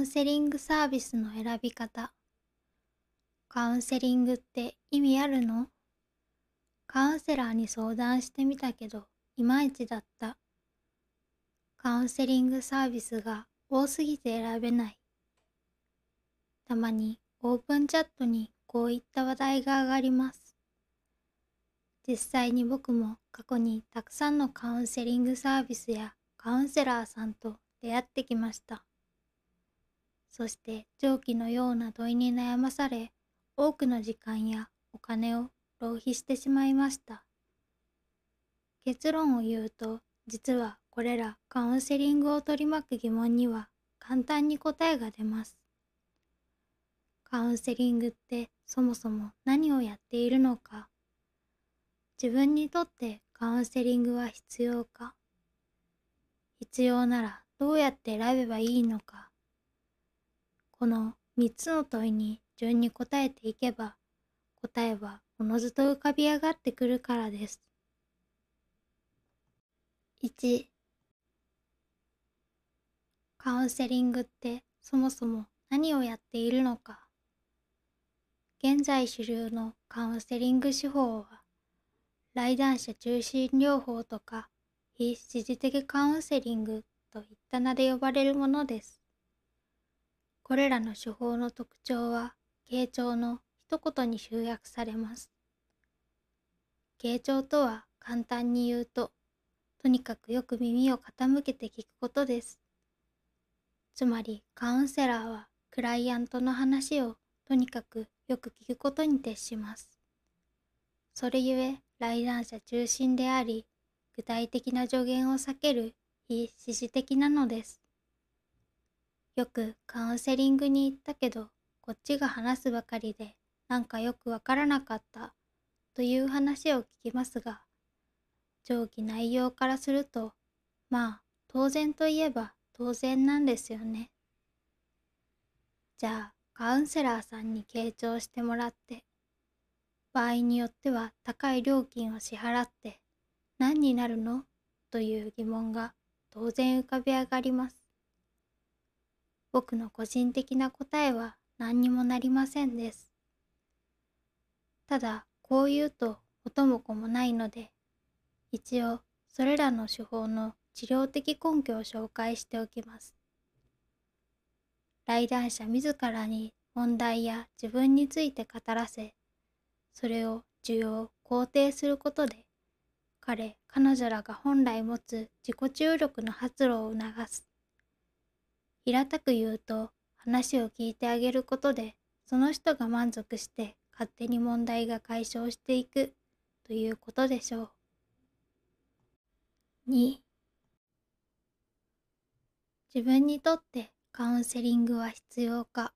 ンセリングサービスの選び方。カウンセリングって意味あるの？カウンセラーに相談してみたけど、いまいちだった。カウンセリングサービスが多すぎて選べない。たまにオープンチャットにこういった話題が上がります。実際に僕も過去にたくさんのカウンセリングサービスやカウンセラーさんと出会ってきました。そして上記のような問いに悩まされ、多くの時間やお金を浪費してしまいました。結論を言うと、実はこれらカウンセリングを取り巻く疑問には簡単に答えが出ます。カウンセリングってそもそも何をやっているのか自分にとってカウンセリングは必要か必要ならどうやって選べばいいのかこの3つの問いに順に答えていけば答えはおのずと浮かび上がってくるからです。1カウンセリングってそもそも何をやっているのか現在主流のカウンセリング手法は来談者中心療法とか非指示的カウンセリングといった名で呼ばれるものです。これらの手法の特徴は、傾聴の一言に集約されます。傾聴とは簡単に言うと、とにかくよく耳を傾けて聞くことです。つまりカウンセラーはクライアントの話をとにかくよく聞くことに徹します。それゆえ来談者中心であり、具体的な助言を避ける非指示的なのです。よくカウンセリングに行ったけど、こっちが話すばかりで、なんかよくわからなかったという話を聞きますが、上記内容からすると、まあ、当然といえば当然なんですよね。じゃあ、カウンセラーさんに傾聴してもらって、場合によっては高い料金を支払って何になるの？という疑問が当然浮かび上がります。僕の個人的な答えは何にもなりませんです。ただ、こう言うと音も子もないので、一応それらの手法の治療的根拠を紹介しておきます。来談者自らに問題や自分について語らせ、それを需要、肯定することで、彼、彼女らが本来持つ自己注力の発露を促す。平たく言うと話を聞いてあげることでその人が満足して勝手に問題が解消していくということでしょう。2自分にとってカウンセリングは必要か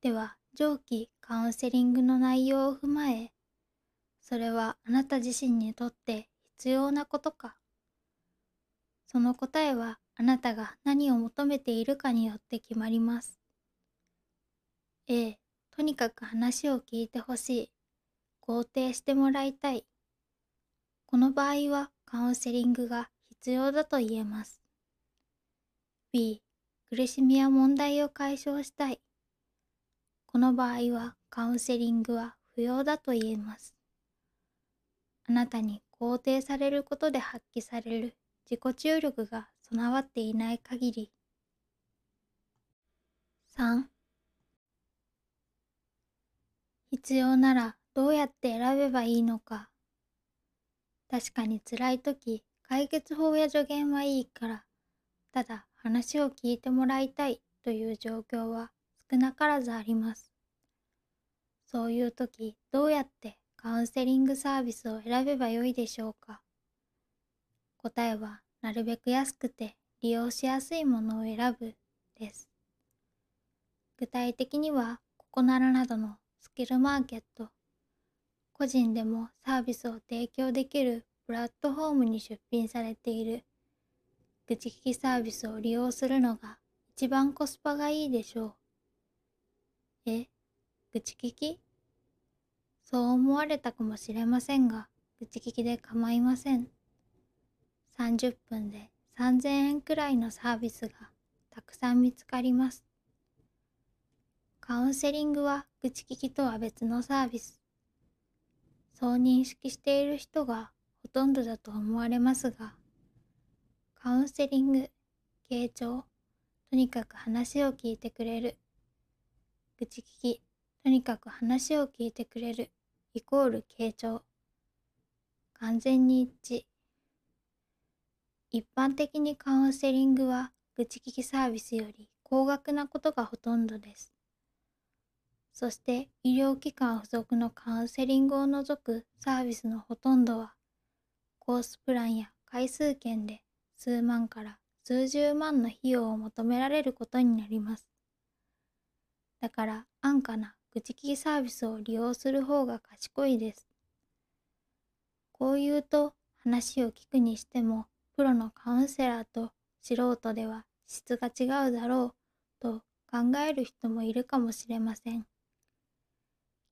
では上記カウンセリングの内容を踏まえそれはあなた自身にとって必要なことかその答えはあなたが何を求めているかによって決まります。A、とにかく話を聞いてほしい。肯定してもらいたい。この場合はカウンセリングが必要だと言えます。B、苦しみや問題を解消したい。この場合はカウンセリングは不要だと言えます。あなたに肯定されることで発揮される自己注力が備わっていない限り。3必要ならどうやって選べばいいのか。確かに辛い時解決法や助言はいいから。ただ話を聞いてもらいたいという状況は少なからずあります。そういう時どうやってカウンセリングサービスを選べばよいでしょうか。答えはなるべく安くて利用しやすいものを選ぶです。具体的にはココナラなどのスキルマーケット、個人でもサービスを提供できるプラットフォームに出品されている愚痴聞きサービスを利用するのが一番コスパがいいでしょう。え、愚痴聞き？そう思われたかもしれませんが、愚痴聞きで構いません。30分で3000円くらいのサービスがたくさん見つかります。カウンセリングは愚痴聞きとは別のサービス。そう認識している人がほとんどだと思われますが、カウンセリング、傾聴、とにかく話を聞いてくれる。愚痴聞き、とにかく話を聞いてくれる、イコール傾聴。完全に一致。一般的にカウンセリングは愚痴聞きサービスより高額なことがほとんどです。そして医療機関付属のカウンセリングを除くサービスのほとんどはコースプランや回数券で数万から数十万の費用を求められることになります。だから安価な愚痴聞きサービスを利用する方が賢いです。こう言うと話を聞くにしてもプロのカウンセラーと素人では質が違うだろうと考える人もいるかもしれません。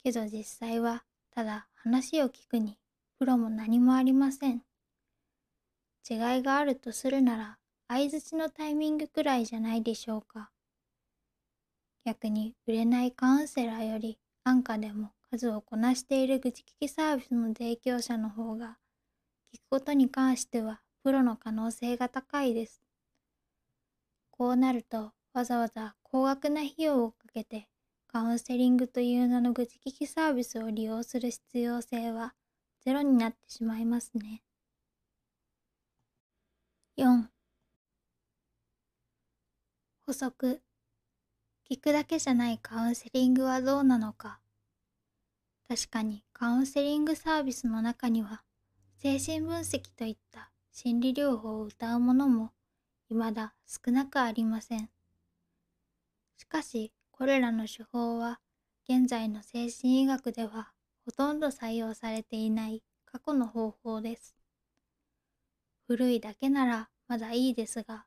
けど実際はただ話を聞くにプロも何もありません。違いがあるとするなら相づちのタイミングくらいじゃないでしょうか。逆に売れないカウンセラーより安価でも数をこなしている愚痴聞きサービスの提供者の方が聞くことに関してはプロの可能性が高いです。こうなるとわざわざ高額な費用をかけてカウンセリングという名の愚痴聞きサービスを利用する必要性はゼロになってしまいますね。4補足聞くだけじゃないカウンセリングはどうなのか確かにカウンセリングサービスの中には精神分析といった心理療法を謳うものも未だ少なくありません。しかし、これらの手法は現在の精神医学ではほとんど採用されていない過去の方法です。古いだけならまだいいですが、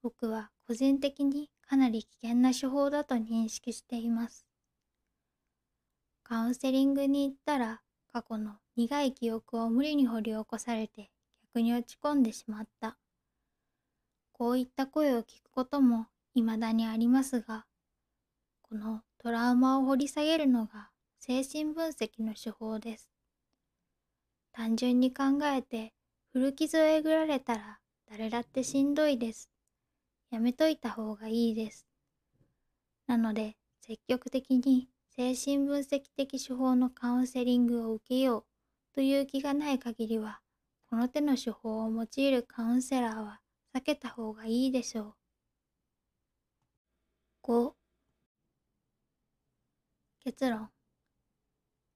僕は個人的にかなり危険な手法だと認識しています。カウンセリングに行ったら過去の苦い記憶を無理に掘り起こされてに落ち込んでしまった。こういった声を聞くことも未だにありますが、このトラウマを掘り下げるのが精神分析の手法です。単純に考えて古傷をえぐられたら誰だってしんどいです。やめといた方がいいです。なので積極的に精神分析的手法のカウンセリングを受けようという気がない限りはこの手の手法を用いるカウンセラーは避けた方がいいでしょう。5結論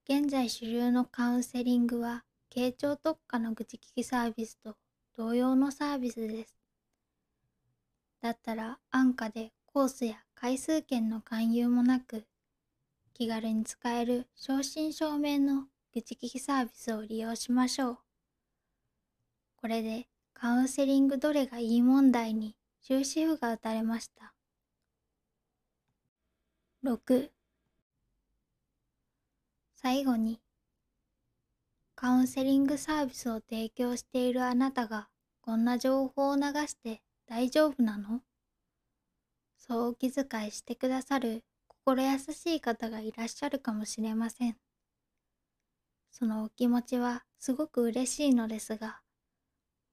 現在主流のカウンセリングは傾聴特化の愚痴聞きサービスと同様のサービスです。だったら安価でコースや回数券の勧誘もなく気軽に使える正真正銘の愚痴聞きサービスを利用しましょう。これでカウンセリングどれがいい問題に終止符が打たれました。6最後にカウンセリングサービスを提供しているあなたがこんな情報を流して大丈夫なの？そうお気遣いしてくださる心優しい方がいらっしゃるかもしれません。そのお気持ちはすごく嬉しいのですが、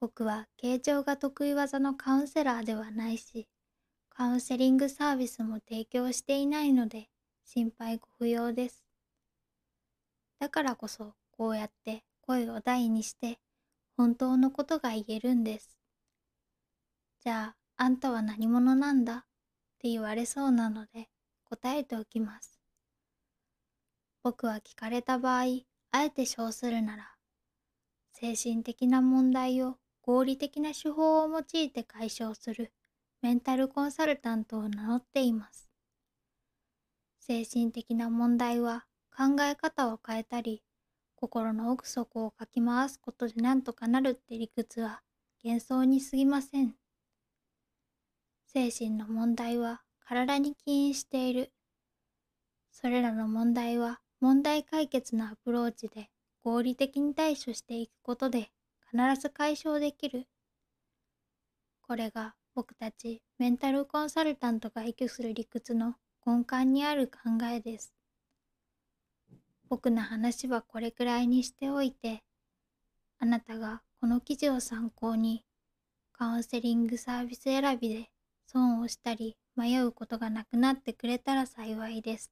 僕は傾聴が得意技のカウンセラーではないし、カウンセリングサービスも提供していないので、心配ご不要です。だからこそ、こうやって声を大にして、本当のことが言えるんです。じゃあ、あんたは何者なんだ？って言われそうなので、答えておきます。僕は聞かれた場合、あえて称するなら、精神的な問題を合理的な手法を用いて解消するメンタルコンサルタントを名乗っています。精神的な問題は考え方を変えたり、心の奥底をかき回すことでなんとかなるって理屈は幻想に過ぎません。精神の問題は体に起因している。それらの問題は問題解決のアプローチで合理的に対処していくことで必ず解消できる。これが僕たちメンタルコンサルタントが依拠する理屈の根幹にある考えです。僕の話はこれくらいにしておいて、あなたがこの記事を参考に、カウンセリングサービス選びで損をしたり迷うことがなくなってくれたら幸いです。